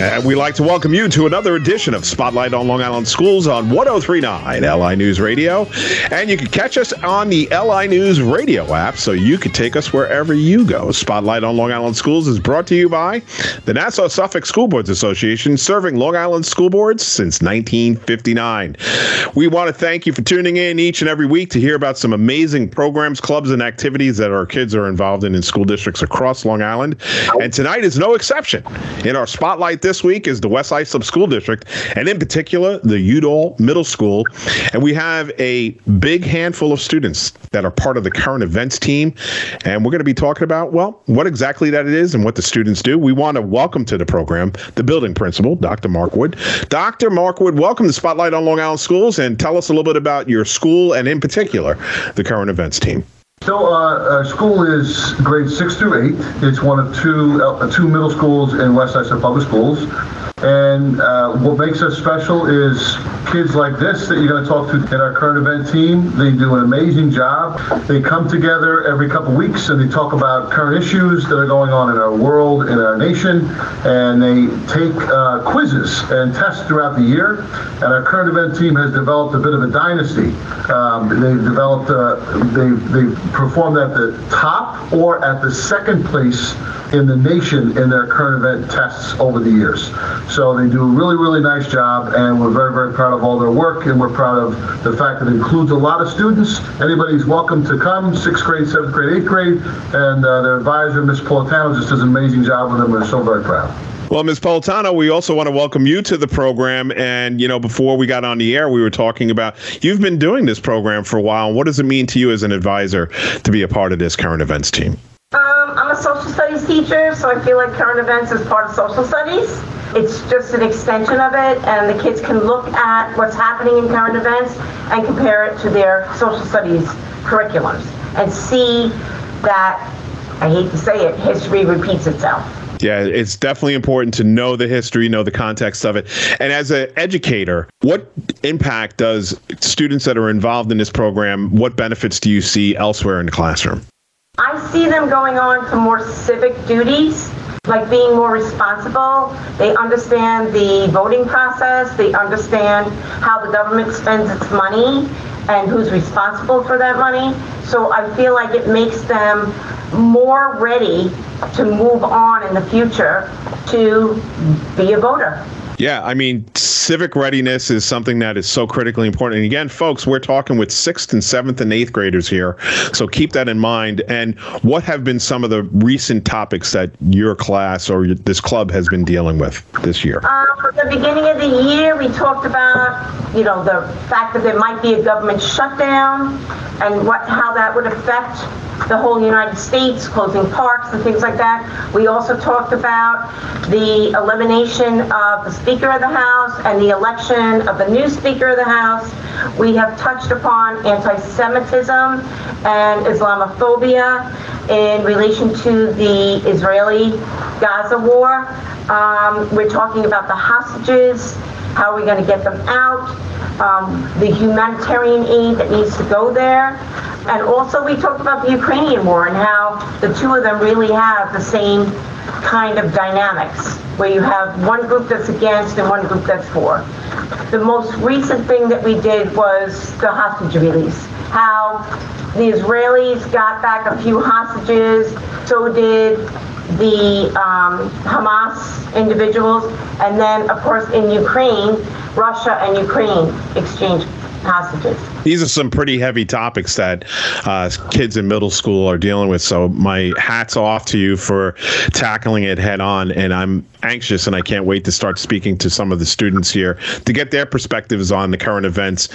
And we'd like to welcome you to another edition of Spotlight on Long Island Schools on 1039 LI News Radio. And you can catch us on the LI News Radio app so you can take us wherever you go. Spotlight on Long Island Schools is brought to you by the Nassau Suffolk School Boards Association, serving Long Island school boards since 1959. We want to thank you for tuning in each and every week to hear about some amazing programs, clubs, and activities that our kids are involved in in school districts across Long Island. And tonight is no exception. In our spotlight this week is the West Islip School District, and in particular, the Udall Middle School. And we have a big handful of students that are part of the current events team. And we're going to be talking about, well, what exactly that it is and what the students do. We want to welcome to the program the building principal, Dr. Mark Wood. Dr. Mark Wood, welcome to Spotlight on Long Island Schools and tell us a little bit about your school and, in particular, the current events team. So, uh, our school is grade six through eight. It's one of two uh, two middle schools in West Islip Public Schools. And uh, what makes us special is kids like this that you're going to talk to in our current event team. They do an amazing job. They come together every couple weeks and they talk about current issues that are going on in our world, in our nation, and they take uh, quizzes and tests throughout the year. And our current event team has developed a bit of a dynasty. Um, they've developed, uh, they they performed at the top or at the second place in the nation in their current event tests over the years. So they do a really, really nice job, and we're very, very proud of all their work, and we're proud of the fact that it includes a lot of students. Anybody's welcome to come, sixth grade, seventh grade, eighth grade, and uh, their advisor, Ms. Politano, just does an amazing job with them. We're so very proud. Well, Ms. Politano, we also want to welcome you to the program. And, you know, before we got on the air, we were talking about you've been doing this program for a while. What does it mean to you as an advisor to be a part of this current events team? Um, I'm a social studies teacher, so I feel like current events is part of social studies. It's just an extension of it, and the kids can look at what's happening in current events and compare it to their social studies curriculums and see that, I hate to say it, history repeats itself. Yeah, it's definitely important to know the history, know the context of it. And as an educator, what impact does students that are involved in this program, what benefits do you see elsewhere in the classroom? I see them going on to more civic duties, like being more responsible. They understand the voting process, they understand how the government spends its money and who's responsible for that money. So I feel like it makes them more ready to move on in the future to be a voter. Yeah, I mean, civic readiness is something that is so critically important. And again, folks, we're talking with sixth and seventh and eighth graders here. So keep that in mind. And what have been some of the recent topics that your class or this club has been dealing with this year? Um, at the beginning of the year, we talked about, you know, the fact that there might be a government shutdown and what how that would affect the whole United States, closing parks and things like that. We also talked about the elimination of the Speaker of the House and the election of the new Speaker of the House. We have touched upon anti-Semitism and Islamophobia in relation to the Israeli-Gaza war. Um, we're talking about the hostages, how are we going to get them out, um, the humanitarian aid that needs to go there. And also, we talked about the Ukrainian war and how the two of them really have the same kind of dynamics, where you have one group that's against and one group that's for. The most recent thing that we did was the hostage release. How the Israelis got back a few hostages, so did the um, Hamas individuals, and then, of course, in Ukraine, Russia and Ukraine exchanged hostages. These are some pretty heavy topics that uh, kids in middle school are dealing with. So my hats off to you for tackling it head on. And I'm anxious and I can't wait to start speaking to some of the students here to get their perspectives on the current events,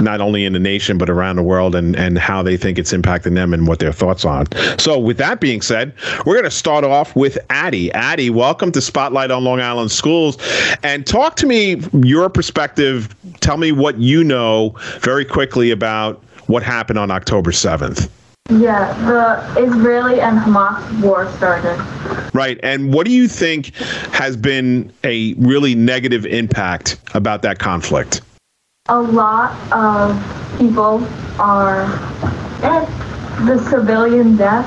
not only in the nation but around the world, and and how they think it's impacting them and what their thoughts on. So with that being said, we're going to start off with Addie. Addie, welcome to Spotlight on Long Island Schools, and talk to me your perspective. Tell me what you know very quickly about what happened on October 7th. Yeah, the Israeli and Hamas war started. Right. And what do you think has been a really negative impact about that conflict? A lot of people are dead. The civilian death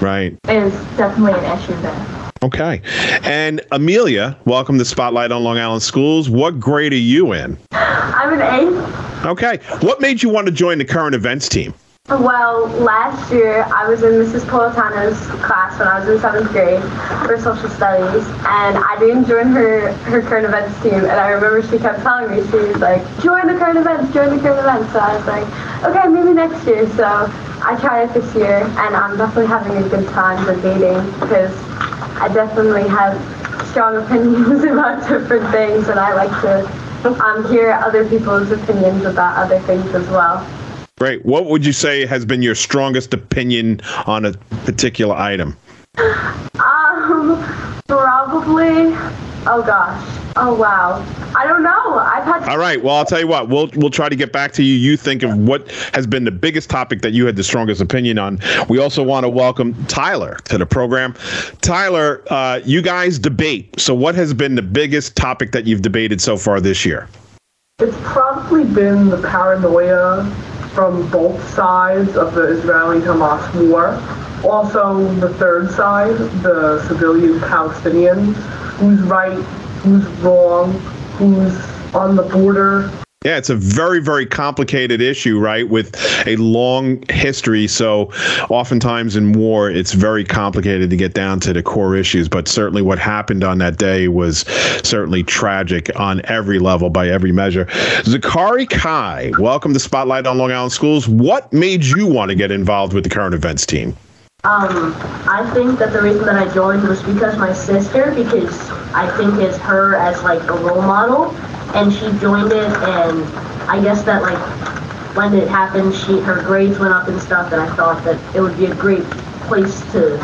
Right. is definitely an issue there. Okay. And Amelia, welcome to Spotlight on Long Island Schools. What grade are you in? I'm an eighth. Okay. What made you want to join the current events team? Well, last year I was in Mrs. Politano's class when I was in seventh grade for social studies, and I didn't join her her current events team. And I remember she kept telling me she was like, "Join the current events, join the current events." So I was like, "Okay, maybe next year." So I tried it this year, and I'm definitely having a good time debating because I definitely have strong opinions about different things, and I like to um, hear other people's opinions about other things as well. Great. What would you say has been your strongest opinion on a particular item? Um, probably. Oh gosh. Oh wow. I don't know. I've had. All right. Well, I'll tell you what. We'll we'll try to get back to you. You think of what has been the biggest topic that you had the strongest opinion on. We also want to welcome Tyler to the program. Tyler, uh, you guys debate. So, what has been the biggest topic that you've debated so far this year? It's probably been the paranoia from both sides of the Israeli-Hamas war. Also, the third side, the civilian Palestinians, who's right, who's wrong, who's on the border, Yeah, it's a very, very complicated issue, right? With a long history. So, oftentimes in war, it's very complicated to get down to the core issues. But certainly, what happened on that day was certainly tragic on every level, by every measure. Zakari Kai, welcome to Spotlight on Long Island Schools. What made you want to get involved with the current events team? Um, I think that the reason that I joined was because my sister, because I think it's her as like a role model, and she joined it, and I guess that like when it happened, she her grades went up and stuff, and I thought that it would be a great place to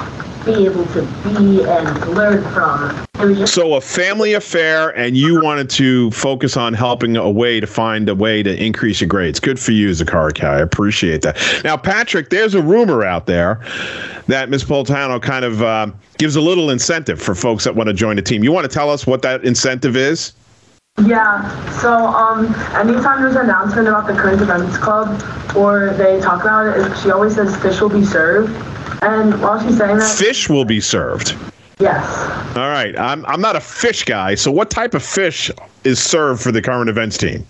be able to be and learn from. So, a family affair, and you wanted to focus on helping a way to find a way to increase your grades. Good for you, Zakari Kai. I appreciate that. Now, Patrick, there's a rumor out there that Ms. Politano kind of uh, gives a little incentive for folks that want to join the team. You want to tell us what that incentive is? Yeah, so um, anytime there's an announcement about the current events club or they talk about it, she always says fish will be served. And while she's saying that, Fish will be served. yes, All right. I'm, I'm not a fish guy, so what type of fish is served for the current events team?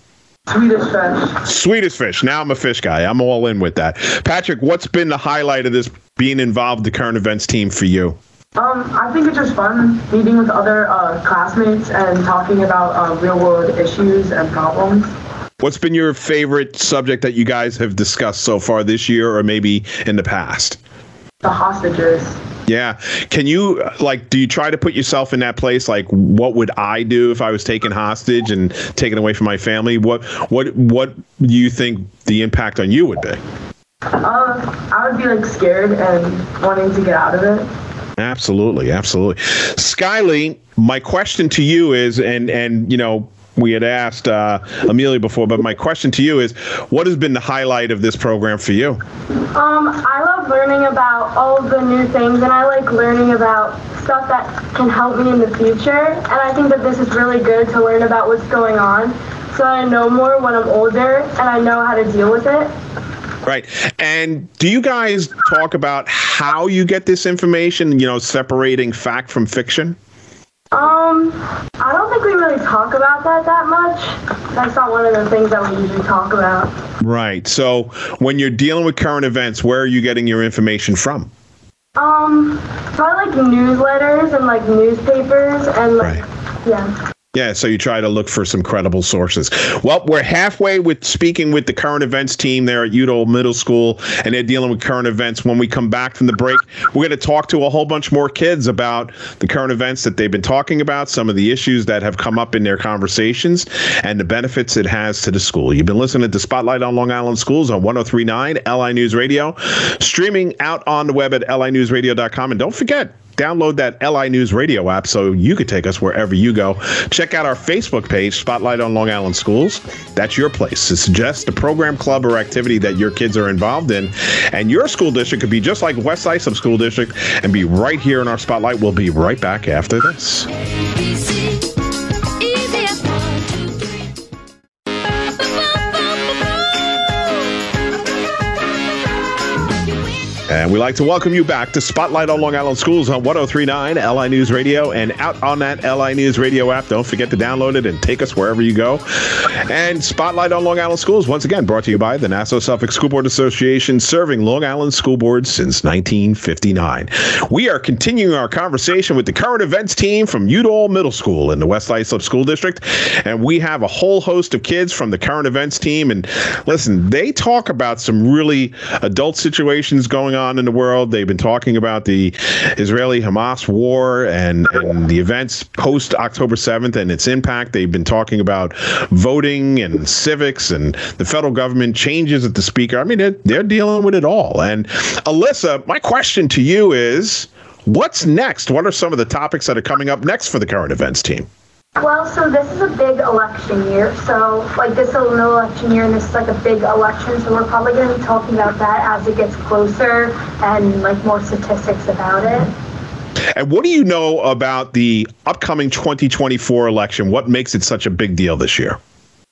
Swedish fish. Swedish fish. Now I'm a fish guy. I'm all in with that. Patrick, what's been the highlight of this being involved in the current events team for you? Um, I think it's just fun meeting with other uh, classmates and talking about uh, real world issues and problems. What's been your favorite subject that you guys have discussed so far this year or maybe in the past? The hostages. Yeah. Can you like do you try to put yourself in that place like what would I do if I was taken hostage and taken away from my family? What what what do you think the impact on you would be? Uh, I would be like scared and wanting to get out of it. Absolutely, absolutely. Skyly, my question to you is, and and you know, we had asked uh, Amelia before, but my question to you is, what has been the highlight of this program for you? Um, I love learning about all the new things, and I like learning about stuff that can help me in the future. And I think that this is really good to learn about what's going on, so I know more when I'm older and I know how to deal with it. Right. And do you guys talk about how you get this information? You know, separating fact from fiction. Um, I don't think we really talk about that that much. That's not one of the things that we usually talk about. Right. So when you're dealing with current events, where are you getting your information from? Um, probably like newsletters and like newspapers and like Right. yeah. Yeah, so you try to look for some credible sources. Well, we're halfway with speaking with the current events team there at Udall Middle School, and they're dealing with current events. When we come back from the break, we're going to talk to a whole bunch more kids about the current events that they've been talking about, some of the issues that have come up in their conversations, and the benefits it has to the school. You've been listening to Spotlight on Long Island Schools on 1039 LI News Radio, streaming out on the web at linewsradio.com. And don't forget, download that LI News Radio app so you could take us wherever you go. Check out our Facebook page, Spotlight on Long Island Schools. That's your place to suggest a program, club, or activity that your kids are involved in. And your school district could be just like West Islip School District and be right here in our spotlight. We'll be right back after this. And we'd like to welcome you back to Spotlight on Long Island Schools on 1039 LI News Radio and out on that LI News Radio app. Don't forget to download it and take us wherever you go. And Spotlight on Long Island Schools, once again, brought to you by the Nassau Suffolk School Board Association, serving Long Island school boards since 1959. We are continuing our conversation with the current events team from Udall Middle School in the West Islip School District. And we have a whole host of kids from the current events team. And listen, they talk about some really adult situations going on on in the world. They've been talking about the Israeli Hamas war and, and the events post October 7th and its impact. They've been talking about voting and civics and the federal government changes at the speaker. I mean, they're, they're dealing with it all. And Alyssa, my question to you is what's next? What are some of the topics that are coming up next for the current events team? Well, so this is a big election year. So, like, this is an election year, and this is like a big election. So, we're probably going to be talking about that as it gets closer and like more statistics about it. And what do you know about the upcoming 2024 election? What makes it such a big deal this year?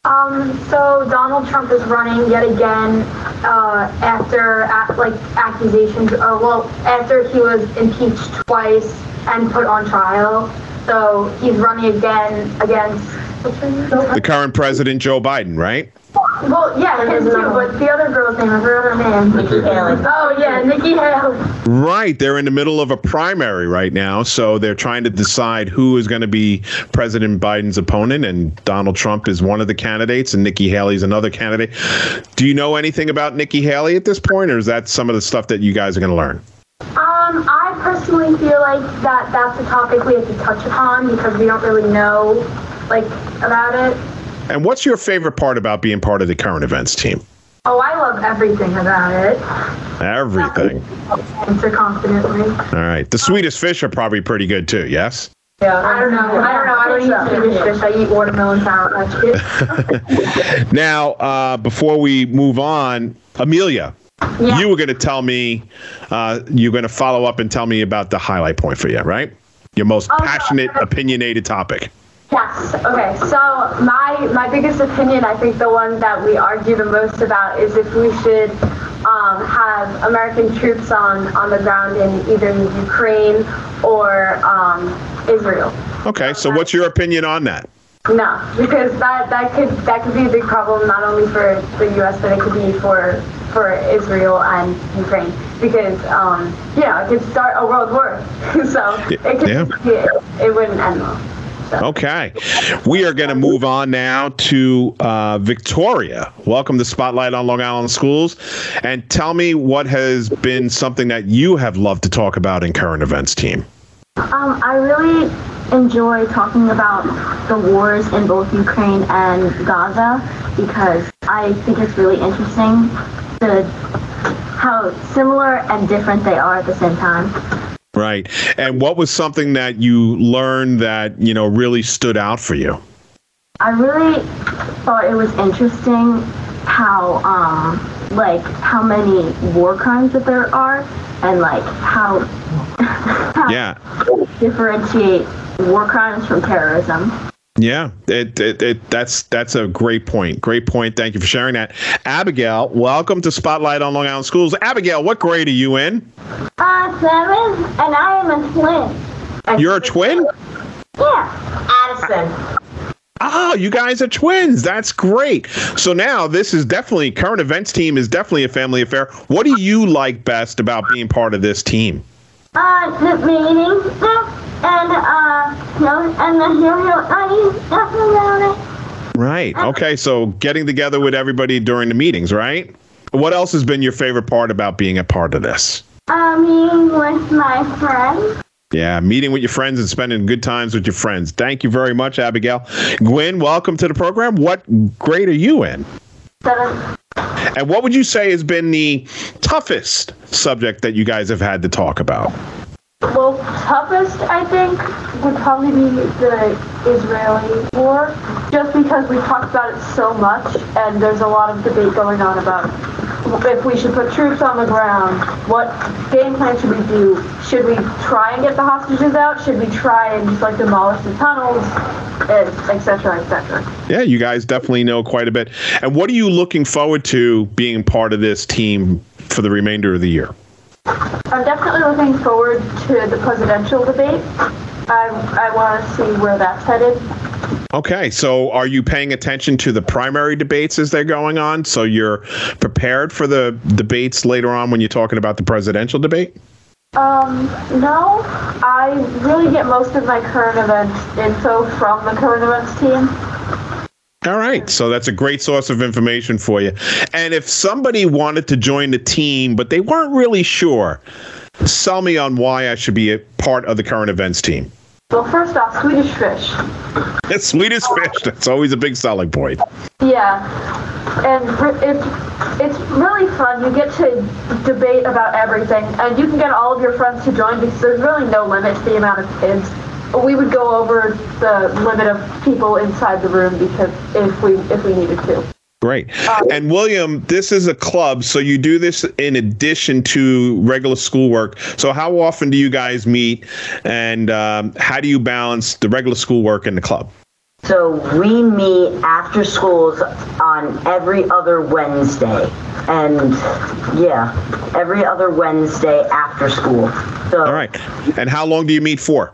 Um, so Donald Trump is running yet again uh, after like accusations, or well, after he was impeached twice and put on trial. So he's running again against the current president, Joe Biden, right? Well, yeah, his too, but the other girl's name, I forgot her name. Nikki Haley. Oh, yeah, Nikki Haley. Right. They're in the middle of a primary right now, so they're trying to decide who is going to be President Biden's opponent, and Donald Trump is one of the candidates, and Nikki Haley's another candidate. Do you know anything about Nikki Haley at this point, or is that some of the stuff that you guys are going to learn? I personally feel like that that's a topic we have to touch upon because we don't really know, like, about it. And what's your favorite part about being part of the current events team? Oh, I love everything about it. Everything. Answer confidently. All right. The Swedish fish are probably pretty good too. Yes. Yeah, I don't know. I don't know. I don't eat Swedish fish. I eat watermelon sandwich. now, uh, before we move on, Amelia, yeah. You were going to tell me, uh, you're going to follow up and tell me about the highlight point for you, right? Your most oh, passionate, opinionated topic. Yes. Okay. So my my biggest opinion, I think the one that we argue the most about is if we should um, have American troops on on the ground in either Ukraine or um, Israel. Okay. So what's your opinion on that? No, because that that could that could be a big problem not only for the U.S. but it could be for for Israel and Ukraine because um, you know it could start a world war. so it could yeah. it, it wouldn't end well. Okay. We are going to move on now to uh, Victoria. Welcome to Spotlight on Long Island Schools. And tell me what has been something that you have loved to talk about in current events team. Um, I really enjoy talking about the wars in both Ukraine and Gaza because I think it's really interesting the how similar and different they are at the same time. Right. And what was something that you learned that, you know, really stood out for you? I really thought it was interesting how um like how many war crimes that there are and like how, how yeah differentiate war crimes from terrorism. Yeah, it, it, it, that's that's a great point. Great point. Thank you for sharing that. Abigail, welcome to Spotlight on Long Island Schools. Abigail, what grade are you in? Uh, seven, and I am a twin. You're a twin? Yeah. Addison. Oh, you guys are twins. That's great. So now this is definitely current events team is definitely a family affair. What do you like best about being part of this team? Uh, the meetings and uh, and the hero stuff around it. Right. Okay. So getting together with everybody during the meetings, right? What else has been your favorite part about being a part of this? Uh, meeting with my friends. Yeah, meeting with your friends and spending good times with your friends. Thank you very much, Abigail. Gwen, welcome to the program. What grade are you in? Seven. And what would you say has been the toughest subject that you guys have had to talk about? Well, toughest, I think, would probably be the Israeli war, just because we talked about it so much, and there's a lot of debate going on about if we should put troops on the ground, what game plan should we do? Should we try and get the hostages out? Should we try and just like demolish the tunnels, etc., etc.? Yeah, you guys definitely know quite a bit. And what are you looking forward to being part of this team for the remainder of the year? I'm definitely looking forward to the presidential debate. I, I want to see where that's headed. Okay, so are you paying attention to the primary debates as they're going on? So you're prepared for the debates later on when you're talking about the presidential debate? Um, no. I really get most of my current events info from the current events team. All right. So that's a great source of information for you. And if somebody wanted to join the team, but they weren't really sure, sell me on why I should be a part of the current events team. Well, first off, Swedish fish. It's Swedish fish. That's always a big selling point. Yeah. And it's, it's really fun. You get to debate about everything, and you can get all of your friends to join because there's really no limit to the amount of kids we would go over the limit of people inside the room because if we if we needed to. Great. Um, and William, this is a club, so you do this in addition to regular schoolwork. So how often do you guys meet, and um, how do you balance the regular schoolwork and the club? So we meet after schools on every other Wednesday. And yeah, every other Wednesday after school. So, All right. And how long do you meet for?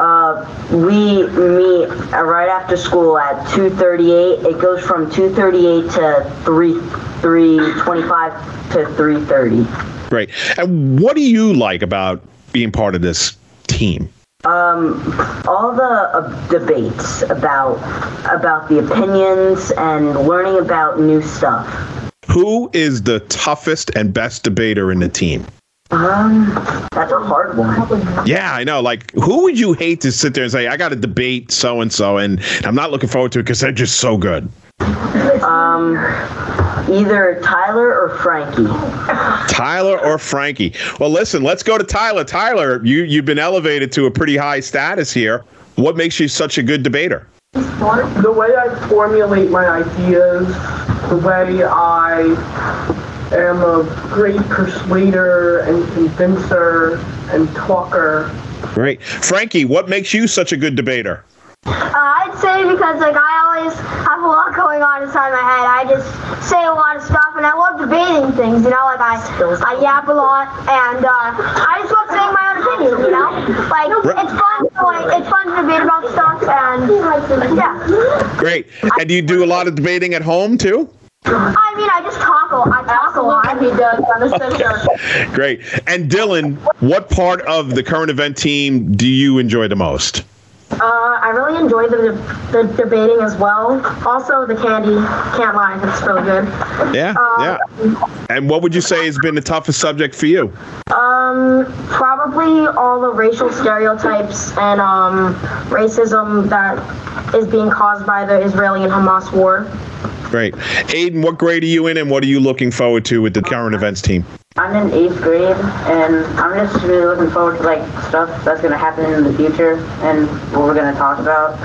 Uh, we meet right after school at 2:38. It goes from 2:38 to 3 3:25 to 3:30. Great. And what do you like about being part of this team? Um, all the uh, debates about about the opinions and learning about new stuff. Who is the toughest and best debater in the team? Um, that's a hard one. Yeah, I know. Like, who would you hate to sit there and say, "I got to debate so and so," and I'm not looking forward to it because they're just so good. Um, either Tyler or Frankie. Tyler or Frankie. Well, listen, let's go to Tyler. Tyler, you you've been elevated to a pretty high status here. What makes you such a good debater? The way I formulate my ideas, the way I am a great persuader and convincer and talker. Great. Frankie, what makes you such a good debater? Uh, I'd say because like I always have a lot going on inside my head. I just say a lot of stuff, and I love debating things. You know, like I I yap a lot, and uh, I just love saying my own opinion. You know, like it's fun. To, like it's fun to debate about stuff, and yeah. Great. And do you do a lot of debating at home too? I mean, I just talk a lot. I talk a lot. He does. Okay. Great. And Dylan, what part of the current event team do you enjoy the most? Uh, I really enjoy the, the debating as well. Also, the candy. Can't lie, it's really good. Yeah, uh, yeah. And what would you say has been the toughest subject for you? Um, probably all the racial stereotypes and um, racism that is being caused by the Israeli and Hamas war. Great. Aiden, what grade are you in and what are you looking forward to with the current events team? I'm in eighth grade, and I'm just really looking forward to like stuff that's going to happen in the future and what we're going to talk about.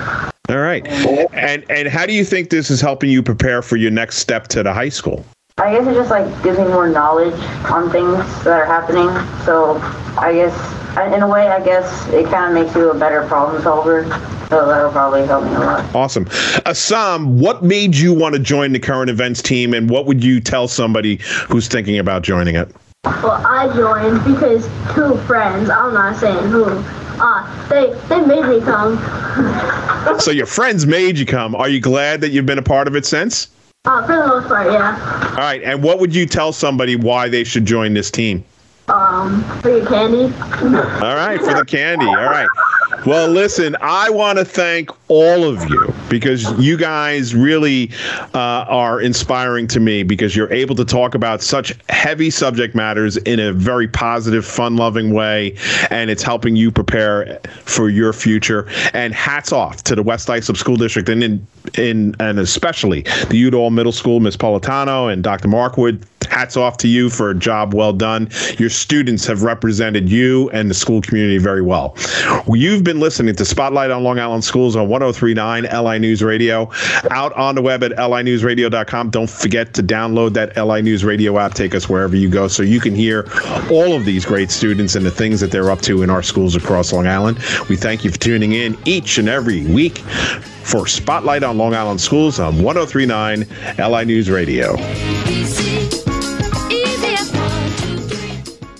All right. And and how do you think this is helping you prepare for your next step to the high school? I guess it just like gives me more knowledge on things that are happening. So I guess in a way, I guess it kind of makes you a better problem solver. So that'll probably help me a lot. Awesome. Assam, what made you want to join the current events team, and what would you tell somebody who's thinking about joining it? Well, I joined because two friends, I'm not saying who, uh, they they made me come. so your friends made you come. Are you glad that you've been a part of it since? Uh, for the most part, yeah. All right, and what would you tell somebody why they should join this team? Um, for your candy. All right, for the candy. All right. Well, listen, I want to thank all of you because you guys really uh, are inspiring to me because you're able to talk about such heavy subject matters in a very positive, fun loving way. And it's helping you prepare for your future. And hats off to the West Islip School District and in, in and especially the Udall Middle School, Ms. Politano and Dr. Mark Wood hats off to you for a job well done. Your students have represented you and the school community very well. You've been listening to Spotlight on Long Island Schools on 1039 LI News Radio. Out on the web at linewsradio.com. Don't forget to download that LI News Radio app. Take us wherever you go so you can hear all of these great students and the things that they're up to in our schools across Long Island. We thank you for tuning in each and every week for Spotlight on Long Island Schools on 1039 LI News Radio.